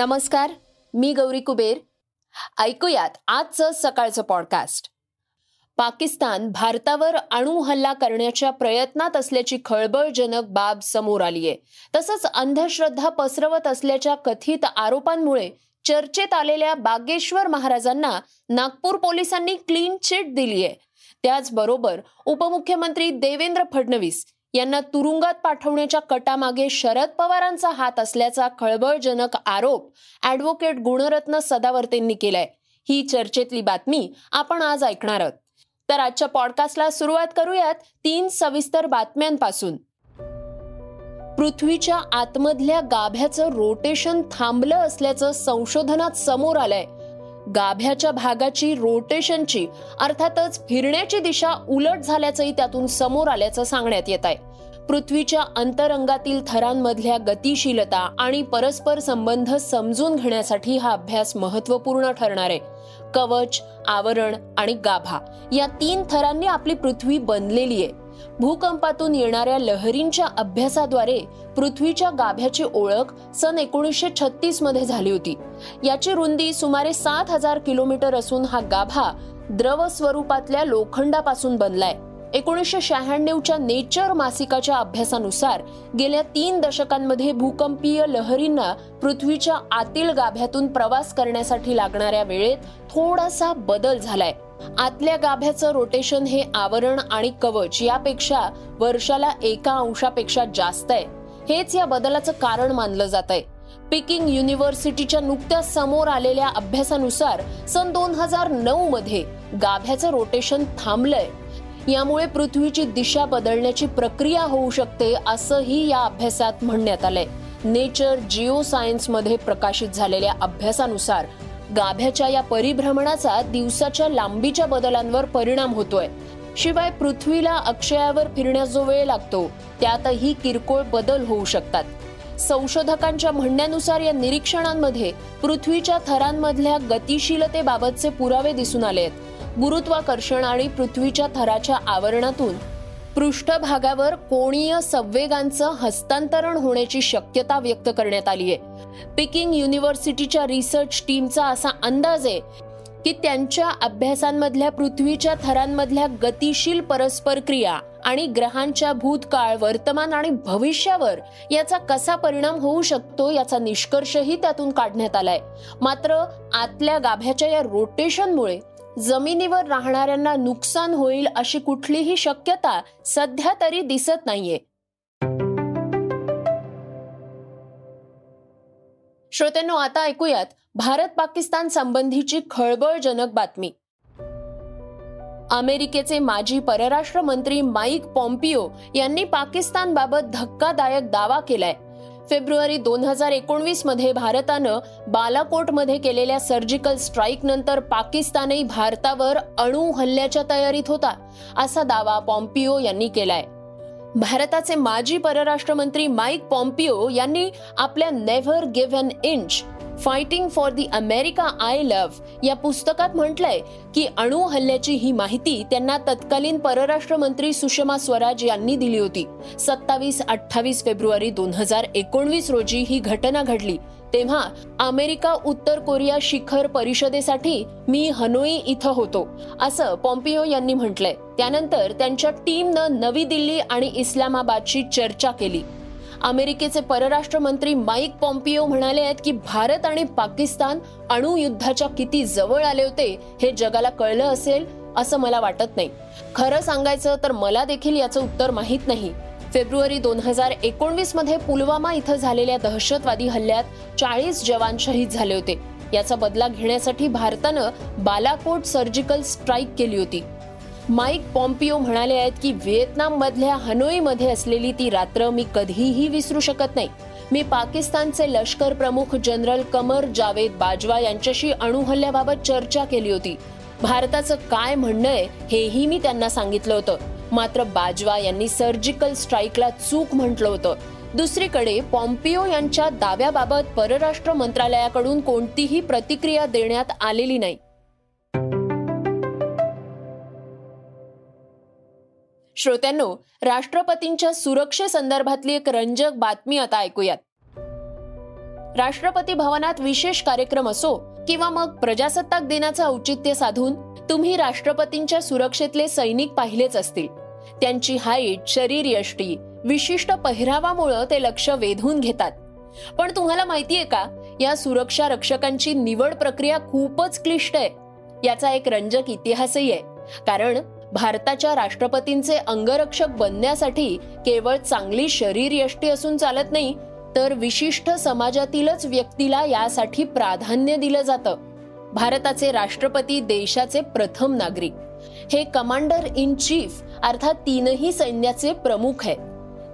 नमस्कार मी गौरी कुबेर. ऐकूयात आजचं सकाळचं पॉडकास्ट पाकिस्तान भारतावर अणू हल्ला करण्याच्या प्रयत्नात असल्याची खळबळजनक बाब समोर आली आहे. तसंच अंधश्रद्धा पसरवत असल्याच्या कथित आरोपांमुळे चर्चेत आलेल्या बागेश्वर महाराजांना नागपूर पोलिसांनी क्लीन चिट दिली आहे त्याचबरोबर उपमुख्यमंत्री देवेंद्र फडणवीस यांना तुरुंगात पाठवण्याच्या कटामागे शरद पवारांचा हात असल्याचा खळबळजनक आरोप ऍडव्होकेट गुणरत्न सदावर्तेंनी केलाय. ही चर्चेतली बातमी आपण आज ऐकणार आहोत. तर आजच्या पॉडकास्टला सुरुवात करूयात तीन सविस्तर बातम्यांपासून. पृथ्वीच्या आतमधल्या गाभ्याचं रोटेशन थांबलं असल्याचं संशोधनात समोर आलंय. गाभ्याच्या भागाची रोटेशनची अर्थातच फिरण्याची दिशा उलट झाल्याचंही त्यातून समोर आल्याचं सांगण्यात येत आहे. पृथ्वीच्या अंतरंगातील थरांमधल्या गतिशीलता आणि परस्पर संबंध समजून घेण्यासाठी हा अभ्यास महत्त्वपूर्ण ठरणार आहे. कवच आवरण आणि गाभा या तीन थरांनी आपली पृथ्वी बनलेली आहे. भूकंपातून येणाऱ्या लहरींच्या अभ्यासाद्वारे पृथ्वीच्या गाभ्याची ओळख सन एकोणीसशे छत्तीसमध्ये झाली होती. याची रुंदी सुमारे सात हजार किलोमीटर असून हा गाभा द्रव स्वरूपातल्या लोखंडापासून बनलाय. एकोणीसशे शहाण्णवच्या नेचर मासिकाच्या अभ्यासानुसार गेल्या तीन दशकांमध्ये भूकंपीय लहरींना पृथ्वीच्या आतील गाभ्यातून प्रवास करण्यासाठी लागणाऱ्या वेळेत थोडासा बदल झालाय. आतल्या गाभ्याचं रोटेशन हे आवरण आणि कवच यापेक्षा वर्षाला एका अंशापेक्षा जास्त आहे. हेच या बदलाचं कारण मानलं जात आहे पिकिंग युनिव्हर्सिटीच्या नुकत्याच समोर आलेल्या अभ्यासानुसार सन दोन हजार नऊ मध्ये गाभ्याचं रोटेशन थांबलंय. यामुळे पृथ्वीची दिशा बदलण्याची प्रक्रिया होऊ शकते असंही या अभ्यासात म्हणण्यात आलंय. नेचर जिओ सायन्समध्ये प्रकाशित झालेल्या अभ्यासानुसार गाभ्याच्या या परिभ्रमणाचा दिवसाच्या लांबीच्या बदलांवर परिणाम होतोय. शिवाय पृथ्वीला अक्षयावर फिरण्यास जो वेळ लागतो. त्यातही किरकोळ बदल होऊ शकतात. संशोधकांच्या म्हणण्यानुसार या निरीक्षणांमध्ये पृथ्वीच्या थरांमधल्या गतिशीलतेबाबतचे पुरावे दिसून आले आहेत गुरुत्वाकर्षण आणि पृथ्वीच्या थराच्या आवरणातून पृष्ठभागावर कोणीय संवेगांचं हस्तांतरण होण्याची शक्यता व्यक्त करण्यात आली आहे. पिकिंग युनिव्हर्सिटीच्या रिसर्च टीमचा असा अंदाज आहे की त्यांच्या अभ्यासांमधल्या पृथ्वीच्या थरांमधल्या गतिशील परस्पर क्रिया आणि ग्रहांच्या भूतकाळ वर्तमान आणि भविष्यावर याचा कसा परिणाम होऊ शकतो याचा निष्कर्षही त्यातून काढण्यात आलाय. मात्र आतल्या गाभ्याच्या या रोटेशनमुळे जमिनीवर राहणाऱ्यांना नुकसान होईल अशी कुठलीही शक्यता सध्या तरी दिसत नाहीये. श्रोत्यांनो आता ऐकूयात भारत पाकिस्तान संबंधीची खळबळजनक बातमी. अमेरिकेचे माजी परराष्ट्र मंत्री माईक पॉम्पिओ यांनी पाकिस्तानबाबत धक्कादायक दावा केलाय. फेब्रुवारी दोन हजार एकोणवीसमध्ये भारतानं बालाकोटमध्ये केलेल्या सर्जिकल स्ट्राईक नंतर पाकिस्तानही भारतावर अणू हल्ल्याच्या तयारीत होता असा दावा पॉम्पिओ यांनी केलाय. भारताचे माजी परराष्ट्र मंत्री माईक पॉम्पिओ यांनी आपल्या never give an inch fighting for the America I love या पुस्तकात म्हटलंय की अणू हल्ल्याची ही माहिती त्यांना तत्कालीन परराष्ट्र मंत्री सुषमा स्वराज यांनी दिली होती. सत्तावीस अठ्ठावीस फेब्रुवारी दोन हजार एकोणवीस रोजी ही घटना घडली. तेव्हा अमेरिका उत्तर कोरिया शिखर परिषदेसाठी मी हनोई इथं होतो असं पॉम्पिओ यांनी म्हटलंय. त्यानंतर त्यांच्या टीमनं नवी दिल्ली आणि इस्लामाबादची चर्चा केली. अमेरिकेचे परराष्ट्र मंत्री माईक पॉम्पिओ म्हणाले आहेत की भारत आणि पाकिस्तान अणुयुद्धाच्या किती जवळ आले होते हे जगाला कळलं असेल असं मला वाटत नाही. खरं सांगायचं तर मला देखील याचं उत्तर माहीत नाही. फेब्रुवारी दोन हजार एकोणवीसमध्ये पुलवामा इथं झालेल्या दहशतवादी हल्ल्यात चाळीस जवान शहीद झाले होते. याचा बदला घेण्यासाठी भारतानं बालाकोट सर्जिकल स्ट्राईक केली होती. माईक पॉम्पिओ म्हणाले आहेत की व्हिएतनाम मधल्या हनोई मध्ये असलेली ती रात्र मी कधीही विसरू शकत नाही. मी पाकिस्तानचे लष्कर प्रमुख जनरल कमर जावेद बाजवा यांच्याशी अणुहल्ल्याबाबत चर्चा केली होती. भारताचं काय म्हणणं आहे हेही मी त्यांना सांगितलं होतं. मात्र बाजवा यांनी सर्जिकल स्ट्राईकला चूक म्हटलं होतं. दुसरीकडे पॉम्पिओ यांच्या दाव्याबाबत परराष्ट्र मंत्रालयाकडून कोणतीही प्रतिक्रिया देण्यात आलेली नाही. श्रोत्यांनो राष्ट्रपतींच्या सुरक्षेसंदर्भातली एक रंजक बातमी आता ऐकूयात. राष्ट्रपती भवनात विशेष कार्यक्रम असो किंवा मग प्रजासत्ताक दिनाचं औचित्य साधून तुम्ही राष्ट्रपतींच्या सुरक्षेतले सैनिक पाहिलेच असतील. त्यांची हाईट शरीर यष्टी विशिष्ट पहिरावामुळं ते लक्ष वेधून घेतात. पण तुम्हाला माहितीये का या सुरक्षा रक्षकांची निवड प्रक्रिया खूपच क्लिष्ट आहे. याचा एक रंजक इतिहासही आहे. कारण भारताच्या राष्ट्रपतींचे अंगरक्षक बनण्यासाठी केवळ चांगली शरीर यष्टी असून चालत नाही तर विशिष्ट समाजातीलच व्यक्तीला यासाठी प्राधान्य दिलं जातं. भारताचे राष्ट्रपती देशाचे प्रथम नागरिक. हे कमांडर इन चीफ अर्थात तीनही सैन्याचे प्रमुख आहेत.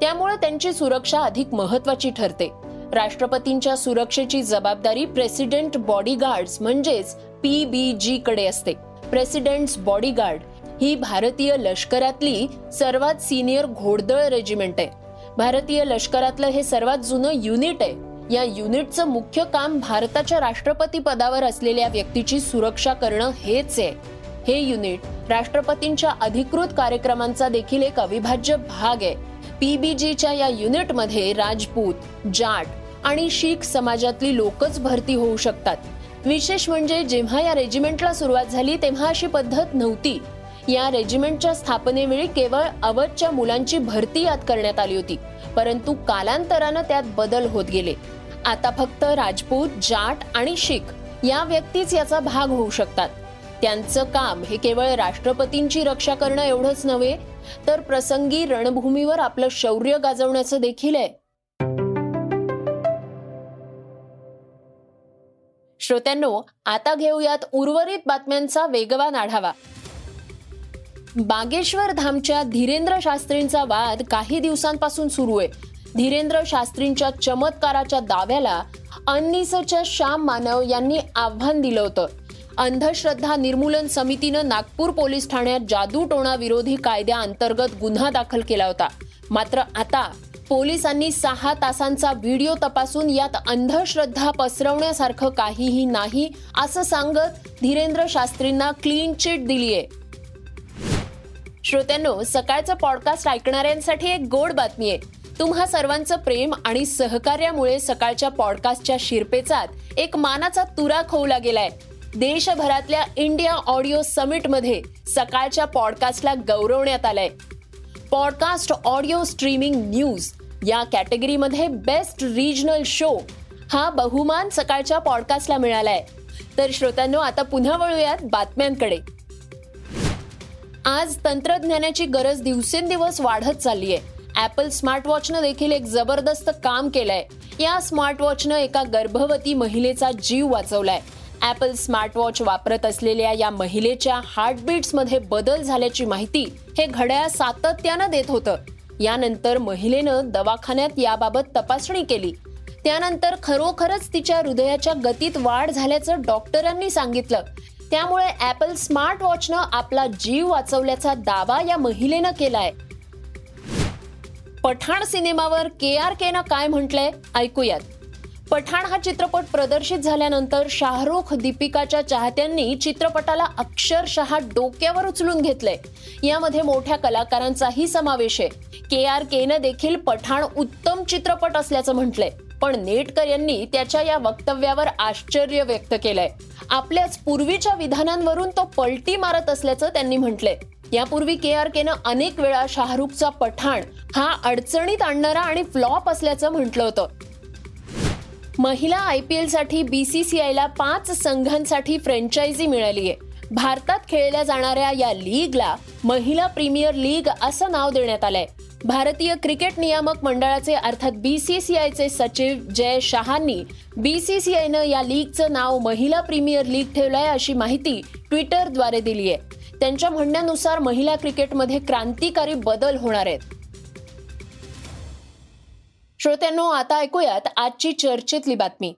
त्यामुळे त्यांची सुरक्षा अधिक महत्वाची ठरते. राष्ट्रपतींच्या सुरक्षेची जबाबदारी प्रेसिडेंट बॉडीगार्ड म्हणजेच पीबीजी कडे असते. प्रेसिडेंट बॉडीगार्ड ही भारतीय लष्करातली सर्वात सिनियर घोडदळ रेजिमेंट आहे. भारतीय लष्करातलं हे सर्वात जुनं युनिट आहे. या युनिटचं मुख्य काम भारताच्या राष्ट्रपती पदावर असलेल्या व्यक्तीची सुरक्षा करणं हेच आहे. हे युनिट राष्ट्रपतींच्या अधिकृत कार्यक्रमांचा देखील एक अविभाज्य भाग आहे. पीबीजीच्या या युनिटमध्ये राजपूत जाट आणि शीख समाजातली लोकच भरती होऊ शकतात. विशेष म्हणजे जेव्हा या रेजिमेंटला सुरुवात झाली तेव्हा अशी पद्धत नव्हती. या रेजिमेंटच्या स्थापनेवेळी केवळ अवधच्या मुलांची भरती यात करण्यात आली होती परंतु कालांतरानं त्यात बदल होत गेले. आता फक्त राजपूत जाट आणि शीख या व्यक्तीच याचा भाग होऊ शकतात. त्यांचं काम हे केवळ राष्ट्रपतींची रक्षा करणं एवढंच नव्हे तर प्रसंगी रणभूमीवर आपलं शौर्य गाजवण्याचं देखील आहे. श्रोत्यांनो आता घेऊयात उर्वरित बातम्यांचा वेगवान आढावा. बागेश्वर धामच्या धीरेंद्र शास्त्रींचा वाद काही दिवसांपासून सुरू आहे. धीरेंद्र शास्त्रींच्या चमत्काराच्या दाव्याला अन्नीसच्या श्याम मानव यांनी आव्हान दिलं होतं. अंधश्रद्धा निर्मूलन समितीनं नागपूर पोलीस ठाण्यात जादूटोणा विरोधी कायद्याअंतर्गत गुन्हा दाखल केला होता. मात्र आता पोलिसांनी सहा तासांचा व्हिडिओ तपासून यात अंधश्रद्धा पसरवण्यासारखं काहीही नाही असं सांगत धीरेंद्र शास्त्रींना क्लीन चिट दिलीय. श्रोत्यांनो सकाळचं पॉडकास्ट ऐकणाऱ्यांसाठी एक गोड बातमी आहे. तुम्हा सर्वांचं प्रेम आणि सहकार्यामुळे सकाळच्या पॉडकास्टच्या शिरपेचात एक मानाचा तुरा खोवला गेलाय. देशभरातल्या इंडिया ऑडिओ समिटमध्ये सकाळच्या पॉडकास्टला गौरवण्यात आलंय. पॉडकास्ट ऑडिओ स्ट्रीमिंग न्यूज या कॅटेगरीमध्ये बेस्ट रिजनल शो हा बहुमान सकाळच्या पॉडकास्टला मिळालाय. तर श्रोत्यांनो आता पुन्हा वळूयात बातम्यांकडे. आज तंत्रज्ञानाची गरज दिवसेंदिवस वाढत चालली आहे ॲपल स्मार्टवॉचनं देखील एक जबरदस्त काम केलंय. या स्मार्टवॉचनं एका गर्भवती महिलेचा जीव वाचवलाय. ॲपल स्मार्टवॉच वापरत असलेल्या या महिलेच्या हार्टबीट्समध्ये बदल झाल्याची माहिती हे घड्याळ सातत्यानं देत होतं. यानंतर महिलेनं दवाखान्यात याबाबत तपासणी केली. त्यानंतर खरोखरच तिच्या हृदयाच्या गतीत वाढ झाल्याचं डॉक्टरांनी सांगितलं. त्यामुळे ॲपल स्मार्ट वॉचनं आपला जीव वाचवल्याचा दावा या महिलेनं केलाय. पठाण सिनेमावर के आर केनं काय म्हटलंय? ऐकूयात. पठाण हा चित्रपट प्रदर्शित झाल्यानंतर शाहरुख दीपिकाच्या चाहत्यांनी चित्रपटाला अक्षरशः डोक्यावर उचलून घेतलंय. यामध्ये मोठ्या कलाकारांचाही समावेश आहे. के आर केनं देखील पठाण उत्तम चित्रपट असल्याचं म्हटलंय. पण नेटकर यांनी त्याच्या या वक्तव्यावर आश्चर्य व्यक्त केलंय. आपल्याच पूर्वीच्या विधानांवरून तो पलटी मारत असल्याचं त्यांनी म्हटलंय. यापूर्वी के आर केनं अनेक वेळा शाहरुखचा पठाण हा अडचणीत आणणारा आणि फ्लॉप असल्याचं म्हटलं होतं. महिला आय पी एलसाठी बीसीसीआयला पाच संघांसाठी फ्रँचायझी मिळाली आहे. भारतात खेळल्या जाणाऱ्या या लीगला महिला प्रीमियर लीग असं नाव देण्यात आलंय. भारतीय क्रिकेट नियामक मंडळाचे अर्थात बीसीसीआयचे सचिव जय शहांनी बीसीसीआयनं या लीगचं नाव महिला प्रीमियर लीग ठेवलंय अशी माहिती ट्विटरद्वारे दिली आहे त्यांच्या म्हणण्यानुसार महिला क्रिकेटमध्ये क्रांतिकारी बदल होणार आहेत. श्रोत्यांनो आता ऐकूयात आजची चर्चेतली बातमी.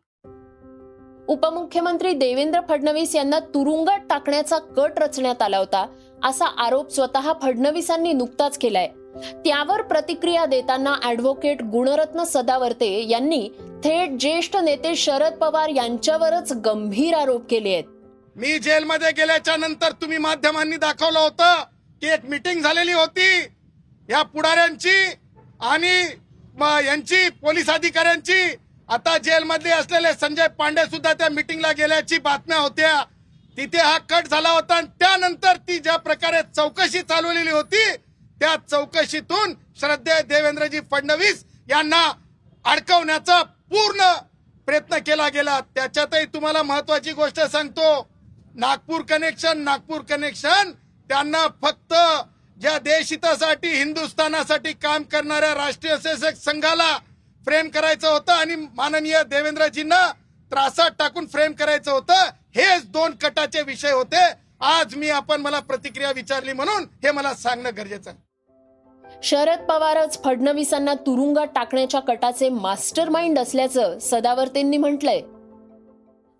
उपमुख्यमंत्री देवेंद्र फडणवीस यांना तुरुंगात टाकण्याचा कट रचण्यात आला होता असा आरोप स्वतः फडणवीसांनी नुकताच केलाय. त्यावर प्रतिक्रिया देताना ऍडव्होकेट गुणरत्न सदावर्ते यांनी थेट ज्येष्ठ नेते शरद पवार यांच्यावरच गंभीर आरोप केले आहेत. मी जेलमध्ये गेल्याच्यानंतर तुम्ही माध्यमांनी दाखवलं होतं की एक मिटिंग झालेली होती. या पुढाऱ्यांची आणि यांची पोलीस अधिकाऱ्यांची आता जेलमधले असलेले संजय पांडे सुद्धा त्या मिटिंगला गेल्याची बातम्या होत्या. तिथे हा कट झाला होता आणि त्यानंतर ती ज्या प्रकारे चौकशी चालवलेली होती त्या चौकशीतून श्रद्धेय देवेंद्रजी फडणवीस यांना अडकवण्याचा पूर्ण प्रयत्न केला गेला. त्याच्यातही तुम्हाला महत्वाची गोष्ट सांगतो नागपूर कनेक्शन नागपूर कनेक्शन त्यांना फक्त ज्या देशहितासाठी हिंदुस्थानासाठी काम करणाऱ्या राष्ट्रीय स्वयंसेवक संघाला फ्रेम करायचं होतं आणि माननीय देवेंद्रजींना त्रासात टाकून फ्रेम करायचं होतं हेच दोन कटाचे विषय होते. आज मी आपण मला प्रतिक्रिया विचारली म्हणून हे मला सांगणं गरजेचं आहे. शरद पवारच फडणवीसांना तुरुंगात टाकण्याच्या कटाचे मास्टर माइंड असल्याचं सदावर्तेंनी म्हटलंय.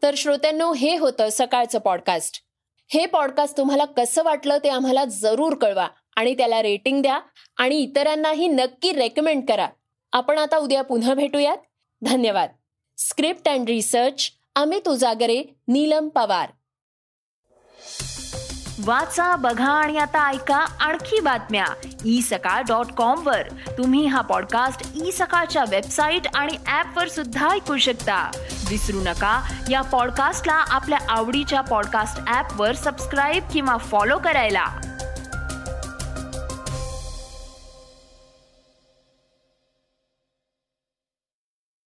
तर श्रोत्यांनो हे होतं सकाळचं पॉडकास्ट. हे पॉडकास्ट तुम्हाला कसं वाटलं ते आम्हाला जरूर कळवा. आणि त्याला रेटिंग द्या आणि इतरांनाही नक्की रेकमेंड करा. आपण आता उद्या पुन्हा भेटूयात. धन्यवाद. Script and research Amit Ujagare Neelam Pawar. वाचा बघा आणि आता ऐका आणखी बातम्या. ई सकाळ डॉट कॉम वर. तुम्ही हा पॉडकास्ट ई सकाळच्या वेबसाईट आणि ऍप वर सुद्धा ऐकू शकता. विसरू नका या पॉडकास्टला आपल्या आवडीच्या पॉडकास्ट ऍप वर सबस्क्राईब किंवा फॉलो करायला.